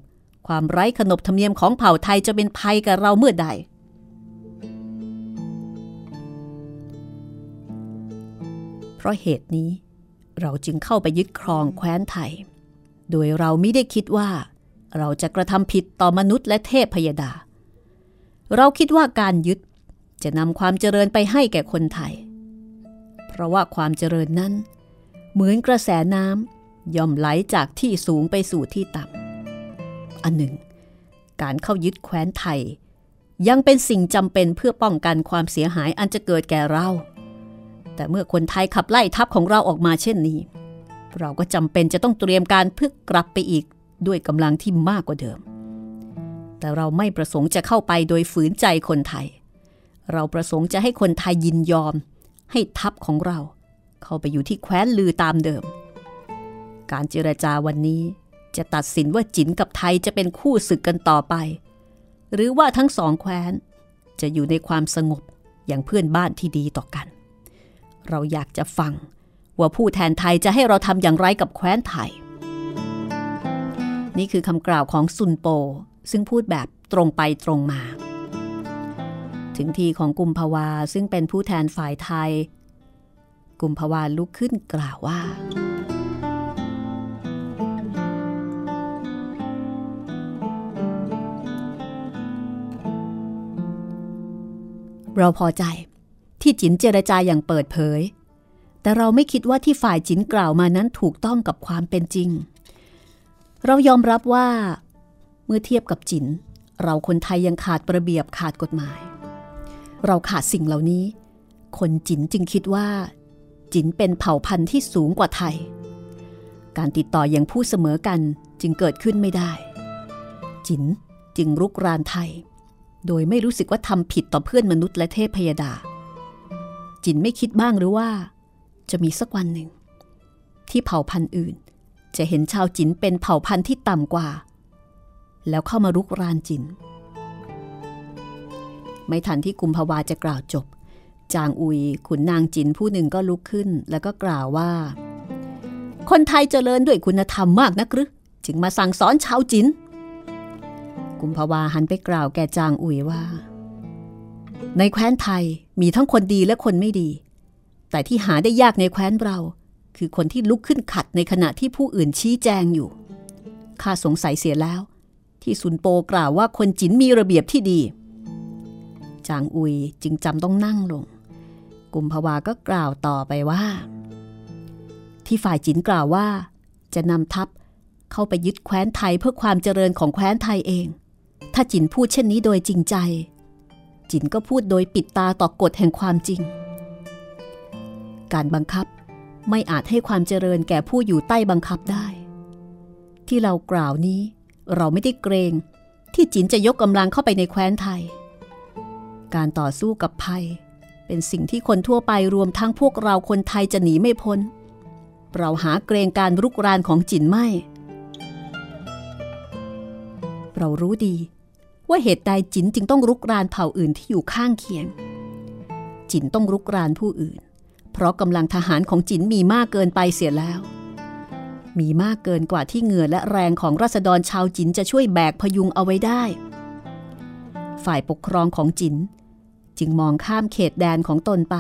ความไร้ขนบธรรมเนียมของเผ่าไทยจะเป็นภัยกับเราเมื่อใด เพราะเหตุนี้เราจึงเข้าไปยึดครองแคว้นไทย โดยเราไม่ได้คิดว่า เราจะกระทำผิดต่อมนุษย์และเทพพยดา เราคิดว่าการยึดจะนำความเจริญไปให้แก่คนไทย เพราะว่าความเจริญนั้น เหมือนกระแสน้ำย่อมไหลจากที่สูงไปสู่ที่ต่ำ อันหนึ่ง การเข้ายึดแคว้นไทย ยังเป็นสิ่งจำเป็นเพื่อป้องกันความเสียหายอันจะเกิดแก่เรา แต่เมื่อคนไทยขับไล่ทัพของเราออกมาเช่นนี้ เราก็จำเป็นจะต้องเตรียมการเพื่อกลับไปอีกด้วยกำลังที่มากกว่าเดิม แต่เราไม่ประสงค์จะเข้าไปโดยฝืนใจคนไทย เราประสงค์จะให้คนไทยยินยอม ให้ทัพของเรา เข้าไปอยู่ที่แคว้นลือตามเดิม การเจรจาวันนี้ จะตัดสินว่าจินกับไทยจะเป็นคู่ศึกกันต่อไป หรือว่าทั้งสองแคว้น จะอยู่ในความสงบอย่างเพื่อนบ้านที่ดีต่อกัน เราอยากจะฟังว่าผู้แทนไทยจะให้เราทำอย่างไรกับแคว้นไทย นี่คือคำกล่าวของซุนโป ซึ่งพูดแบบตรงไปตรงมา ถึงทีของกุมภาวาซึ่งเป็นผู้แทนฝ่ายไทย กุมภาวาลุกขึ้นกล่าวว่า เราพอใจ ที่จินเจรจาอย่างเปิดเผย แต่เราไม่คิดว่าที่ฝ่ายจินกล่าวมานั้นถูกต้องกับความเป็นจริง เรายอมรับว่า เมื่อเทียบกับจิน เราคนไทยยังขาดระเบียบขาดกฎหมาย เราขาดสิ่งเหล่านี้ คนจินจึงคิดว่า จินเป็นเผ่าพันธุ์ที่สูงกว่าไทย การติดต่ออย่างผู้เสมอกันจึงเกิดขึ้นไม่ได้ จินจึงรุกรานไทย โดยไม่รู้สึกว่าทำผิดต่อเพื่อนมนุษย์และเทพพยดา จินไม่คิดบ้างหรือว่า จะมีสักวันหนึ่ง ที่เผ่าพันธุ์อื่น จะเห็นชาวจินเป็นเผ่าพันธุ์ที่ต่ำกว่า แล้วเข้ามารุกรานจิน ไม่ทันที่กุมภาวาจะกล่าวจบ จางอุยขุนนางจินผู้หนึ่งก็ลุกขึ้น แล้วก็กล่าวว่า คนไทยเจริญด้วยคุณธรรมมากนักหรือจึงมาสั่งสอนชาวจิน กุมภาวาหันไปกล่าวแก่จางอุ๋ยว่า ในแคว้นไทยมีทั้งคนดีและคนไม่ดี แต่ที่หาได้ยากในแคว้นเรา คือคนที่ลุกขึ้นขัดในขณะที่ผู้อื่นชี้แจงอยู่ข้าสงสัยเสียแล้ว ที่ซุนโปกล่าวว่าคนจินมีระเบียบที่ดี จางอุยจึงจำต้องนั่งลง กุมภาวาก็กล่าวต่อไปว่า ที่ฝ่ายจินกล่าวว่า จะนำทัพเข้าไปยึดแคว้นไทยเพื่อความเจริญของแคว้นไทยเอง ถ้าจินพูดเช่นนี้โดยจริงใจ จินก็พูดโดยปิดตาต่อกฎแห่งความจริง การบังคับไม่อาจให้ความเจริญแก่ผู้อยู่ใต้บังคับได้ ที่เรากล่าวนี้เราไม่ได้เกรงที่จินจะยกกำลังเข้าไปในแคว้นไทย การต่อสู้กับภัย เป็นสิ่งที่คนทั่วไปรวมทั้งพวกเราคนไทยจะหนีไม่พ้น เราหาเกรงการรุกรานของจินไม่ เรารู้ดี ว่าเหตุใดจินจึงต้องรุกรานเผ่าอื่นที่อยู่ข้างเคียง จินต้องรุกรานผู้อื่น เพราะกำลังทหารของจินมีมากเกินไปเสียแล้ว มีมากเกินกว่าที่เหงื่อและแรงของรัษฎรชาวจินจะช่วยแบกพยุงเอาไว้ได้ ฝ่ายปกครองของจิน จึงมองข้ามเขตแดนของตนไป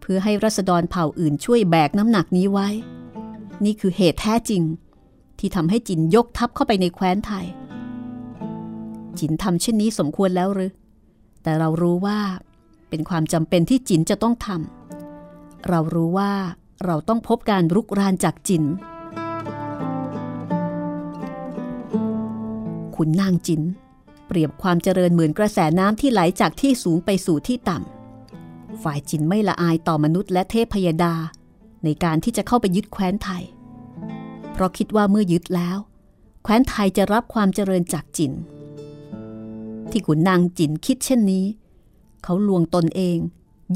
เพื่อให้รัษฎรเผ่าอื่นช่วยแบกน้ำหนักนี้ไว้ นี่คือเหตุแท้จริง ที่ทำให้จินยกทัพเข้าไปในแคว้นไทย จินทำเช่นนี้สมควรแล้วหรือ แต่เรารู้ว่า เป็นความจำเป็นที่จินจะต้องทำเรารู้ว่าเราต้องพบการรุกรานจากจิน ขุนนางจิน เปรียบความเจริญเหมือนกระแสน้ำที่ไหลจากที่สูงไปสู่ที่ต่ำ ฝ่ายจินไม่ละอายต่อมนุษย์และเทพพยดา ในการที่จะเข้าไปยึดแคว้นไทย เพราะคิดว่าเมื่อยึดแล้ว แคว้นไทยจะรับความเจริญจากจิน ที่ขุนนางจินคิดเช่นนี้ เขาลวงตนเอง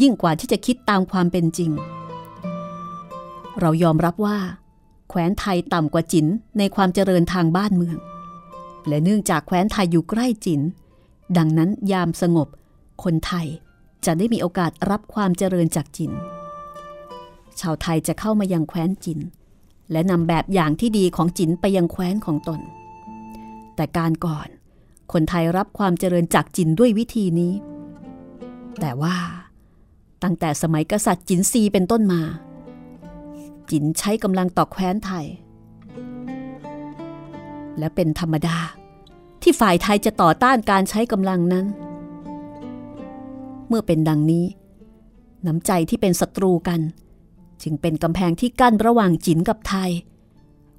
ยิ่งกว่าที่จะคิดตามความเป็นจริง เรายอมรับว่าแคว้นไทยต่ำกว่าจินในความเจริญทางบ้านเมือง และเนื่องจากแคว้นไทยอยู่ใกล้จิน ดังนั้นยามสงบ คนไทยจะได้มีโอกาสรับความเจริญจากจิน ชาวไทยจะเข้ามายังแคว้นจิน และนำแบบอย่างที่ดีของจินไปยังแคว้นของตน แต่การก่อน คนไทยรับความเจริญจากจินด้วยวิธีนี้ แต่ว่าตั้งแต่สมัยกษัตริย์จินซีเป็นต้นมา จินใช้กำลังต่อแคว้นไทย และเป็นธรรมดาที่ฝ่ายไทยจะต่อต้านการใช้กำลังนั้น เมื่อเป็นดังนี้ น้ำใจที่เป็นศัตรูกัน จึงเป็นกำแพงที่กั้นระหว่างจินกับไทย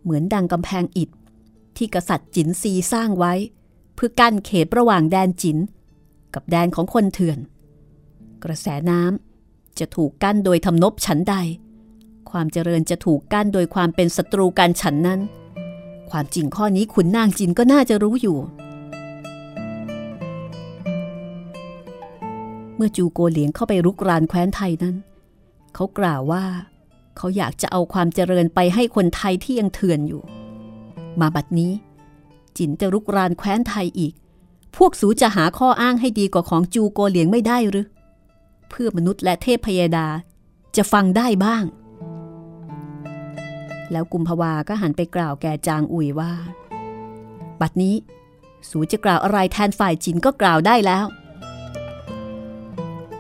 เหมือนดังกำแพงอิฐที่กษัตริย์จินซีสร้างไว้ เพื่อกั้นเขตระหว่างแดนจิน กับแดนของคนเถื่อน กระแสน้ำจะถูกกั้นโดยทำนบฉันใด ความเจริญจะถูกกั้นโดยความเป็นศัตรูกันฉันนั้น ความจริงข้อนี้ขุนนางจินก็น่าจะรู้อยู่ เมื่อจูโกเหลียงเข้าไปรุกรานแคว้นไทยนั้น เขากล่าวว่าเขาอยากจะเอาความเจริญไปให้คนไทยที่ยังเถื่อนอยู่ มาบัดนี้ จินจะรุกรานแคว้นไทยอีก พวกสูจะหาข้ออ้างให้ดีกว่าของจูโกเหลียงไม่ได้หรือ เพื่อมนุษย์และเทพพยดาจะฟังได้บ้าง แล้วกุมภาวาก็หันไปกล่าวแก่จางอุยว่า บัดนี้ สูจะกล่าวอะไรแทนฝ่ายจินก็กล่าวได้แล้ว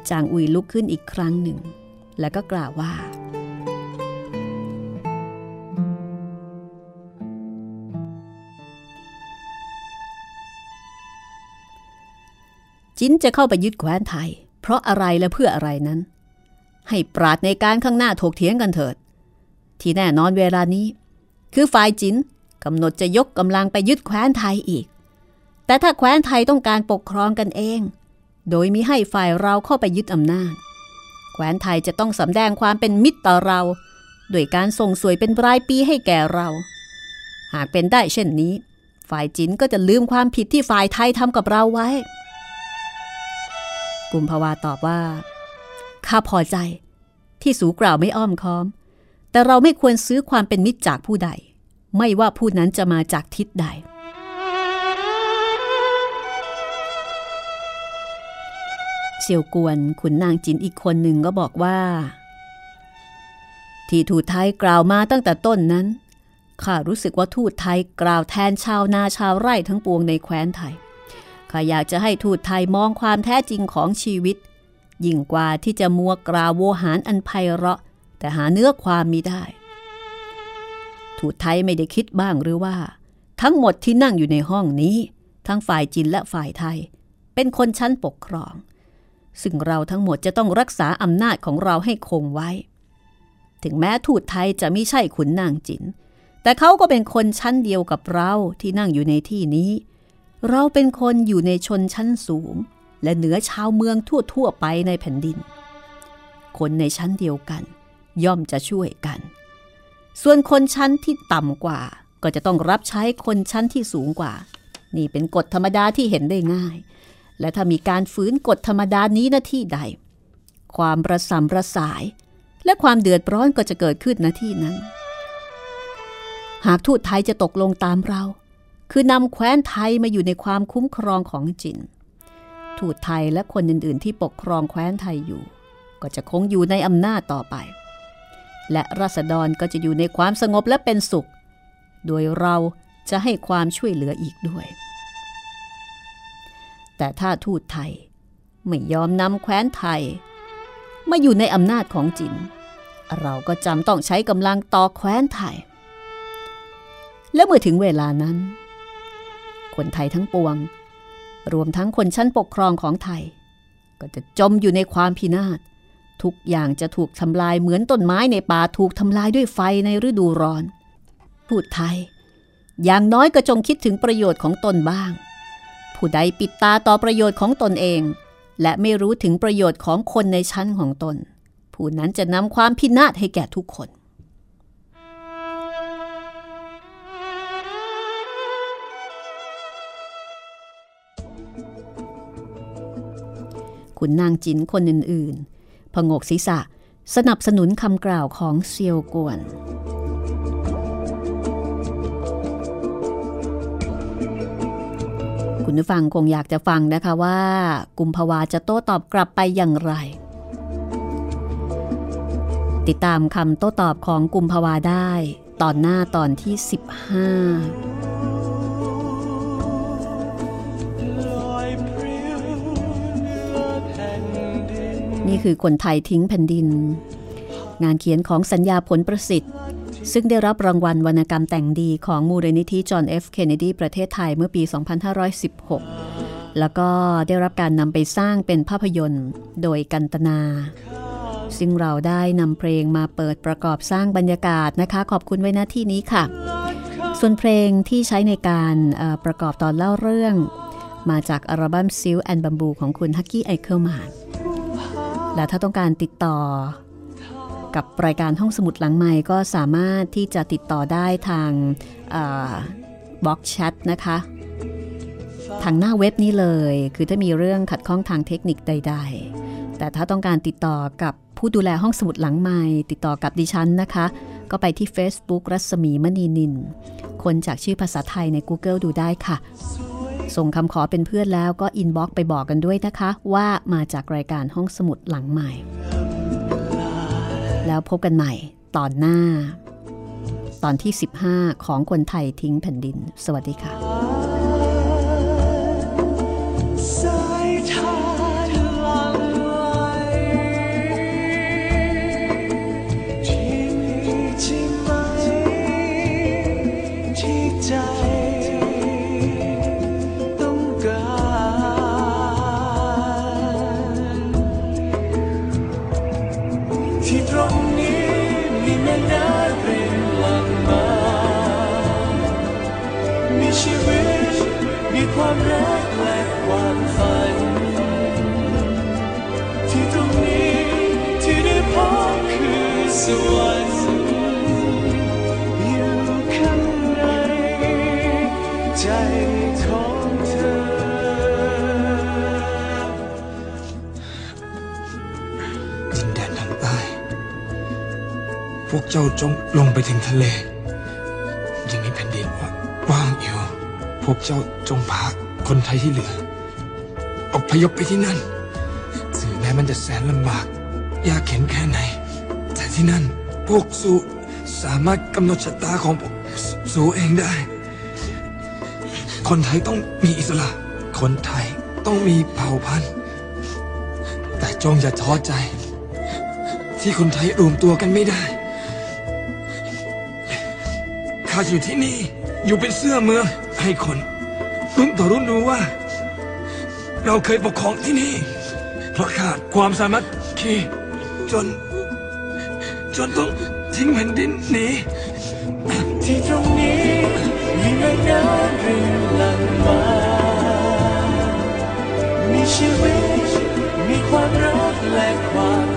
จางอุยลุกขึ้นอีกครั้งหนึ่ง แล้วก็กล่าวว่า จินจะเข้าไปยึดแคว้นไทย เพราะอะไรและเพื่ออะไรนั้น ให้ปราดในการข้างหน้าถกเถียงกันเถิด ที่แน่นอนเวลานี้ คือฝ่ายจินกำหนดจะยกกำลังไปยึดแคว้นไทยอีก แต่ถ้าแคว้นไทยต้องการปกครองกันเอง โดยมิให้ฝ่ายเราเข้าไปยึดอำนาจ แคว้นไทยจะต้องสำแดงความเป็นมิตรต่อเราด้วยการส่งสวยเป็นรายปีให้แก่เรา หากเป็นได้เช่นนี้ ฝ่ายจินก็จะลืมความผิดที่ฝ่ายไทยทำกับเราไว้ กุมภาวาตอบว่า ข้าพอใจ ที่สูกล่าวไม่อ้อมค้อม แต่เราไม่ควรซื้อความเป็นมิตรจากผู้ใด ไม่ว่าผู้นั้นจะมาจากทิศใด เสี่ยวกวนขุนนางจินอีกคนหนึ่งก็บอกว่า ที่ทูตไทยกล่าวมาตั้งแต่ต้นนั้นข้ารู้สึกว่าทูตไทยกล่าวแทนชาวนาชาวไร่ทั้งปวงในแคว้นไทย ข้าอยากจะให้ทูตไทยมองความแท้จริงของชีวิต ยิ่งกว่าที่จะมัวกล่าวโวหารอันไพเราะ แต่หาเนื้อความมีได้ ทูตไทยไม่ได้คิดบ้างหรือว่า ทั้งหมดที่นั่งอยู่ในห้องนี้ ทั้งฝ่ายจีนและฝ่ายไทย เป็นคนชั้นปกครอง ซึ่งเราทั้งหมดจะต้องรักษาอำนาจของเราให้คงไว้ ถึงแม้ทูตไทยจะไม่ใช่ขุนนางจินแต่เขาก็เป็นคนชั้นเดียวกับเราที่นั่งอยู่ในที่นี้ เราเป็นคนอยู่ในชนชั้นสูง และเหนือชาวเมืองทั่วๆไปในแผ่นดิน คนในชั้นเดียวกัน ย่อมจะช่วยกัน ส่วนคนชั้นที่ต่ำกว่า ก็จะต้องรับใช้คนชั้นที่สูงกว่า นี่เป็นกฎธรรมดาที่เห็นได้ง่าย และถ้ามีการฝืนกฎธรรมดานี้นาที่ใด ความประสำประสาย และความเดือดร้อนก็จะเกิดขึ้นณที่นั้น หากทูตไทยจะตกลงตามเรา คือนำแคว้นไทยมาอยู่ในความคุ้มครองของจิน ทูตไทยและคนอื่น ๆ ที่ปกครองแคว้นไทยอยู่ ก็จะคงอยู่ในอำนาจต่อไป และราษฎรก็จะอยู่ในความสงบและเป็นสุข โดยเราจะให้ความช่วยเหลืออีกด้วย แต่ถ้าทูตไทยไม่ยอมนำแคว้นไทย มาอยู่ในอำนาจของจิน เราก็จำต้องใช้กำลังต่อแคว้นไทย และเมื่อถึงเวลานั้น คนไทยทั้งปวง รวมทั้งคนชั้นปกครองของไทย ก็จะจมอยู่ในความพินาศ ทุกอย่างจะถูกทำลายเหมือนต้นไม้ในป่าถูกทำลายด้วยไฟในฤดูร้อน พูดไทย อย่างน้อยก็จงคิดถึงประโยชน์ของตนบ้าง ผู้ใดปิดตาต่อประโยชน์ของตนเอง และไม่รู้ถึงประโยชน์ของคนในชั้นของตน ผู้นั้นจะนำความพินาศให้แก่ทุกคน ขุนนางจินคนอื่นๆ พงกศีรษะสนับสนุนคำกล่าวของเซียวกวน คุณผู้ฟังคงอยากจะฟังนะคะว่ากุมภาวาจะโต้ตอบกลับไปอย่างไร ติดตามคำโต้ตอบของกุมภาวาได้ ตอนหน้าตอนที่ 15 นี่คือคนไทยทิ้งแผ่นดิน งานเขียนของสัญญาผลประสิทธิ์ ซึ่งได้รับรางวัลวรรณกรรมแต่งดีของมูลนิธิจอห์นเอฟเคนเนดีประเทศไทยเมื่อปี 2516 แล้วก็ได้รับการนำไปสร้างเป็นภาพยนตร์โดยกันตนา ซึ่งเราได้นำเพลงมาเปิดประกอบสร้างบรรยากาศนะคะ ขอบคุณไว้ณที่นี้ค่ะ ส่วนเพลงที่ใช้ในการประกอบตอนเล่าเรื่องมาจากอัลบั้มซิลแอนบัมบูของคุณฮักกี้ไอเคิลมาน และถ้าต้องการติดต่อ กับรายการห้องสมุดหลังใหม่ก็สามารถที่จะติดต่อได้ทางbox chat นะคะ ทางหน้าเว็บนี้เลย คือถ้ามีเรื่องขัดข้องทางเทคนิคใด ๆ แต่ถ้าต้องการติดต่อกับผู้ดูแลห้องสมุดหลังใหม่ ติดต่อกับดิฉันนะคะ ก็ไปที่ Facebook รัศมีมณีนิน ค้นจากชื่อภาษาไทยใน Google ดูได้ค่ะ ส่งคำขอเป็นเพื่อนแล้วก็ inbox ไปบอกกันด้วยนะคะ ว่ามาจากรายการห้องสมุดหลังใหม่ แล้วพบกันใหม่ตอนหน้า ตอนที่ 15 ของคนไทยทิ้งแผ่นดิน สวัสดีค่ะ ความรักและความฝัน ที่ตรงนี้ที่ได้พบคือสวรรค์อยู่ข้างในใจของเธอ ดินแดนทางใต้ พวกเจ้าจงลงไปถึงทะเล ยังมีแผ่นดินว่างอยู่ พวกเจ้า จงพาคนไทยที่เหลืออพยพไปที่นั่นถึงแม้มันจะแสนลำบาก ยากเข็นแค่ไหน แต่ที่นั่นพวกสูสามารถกำหนดชะตาของพวกสสูเองได้ คนไทยต้องมีอิสระ คนไทยต้องมีเผ่าพันธุ์ แต่จงอย่าท้อใจ ที่คนไทยรวมตัวกันไม่ได้ข้าอยู่ที่นี่อยู่เป็นเสื้อเมืองให้คน รุ่นต่อรุ่นรู้ว่า เราเคยปกครองที่นี่ เพราะขาดความสามัคคีจน จนต้องทิ้งแผ่นดินหนีที่ตรงนี้มีแม่น้ำรินหลั่งมามีชีวิต มีความรักและความ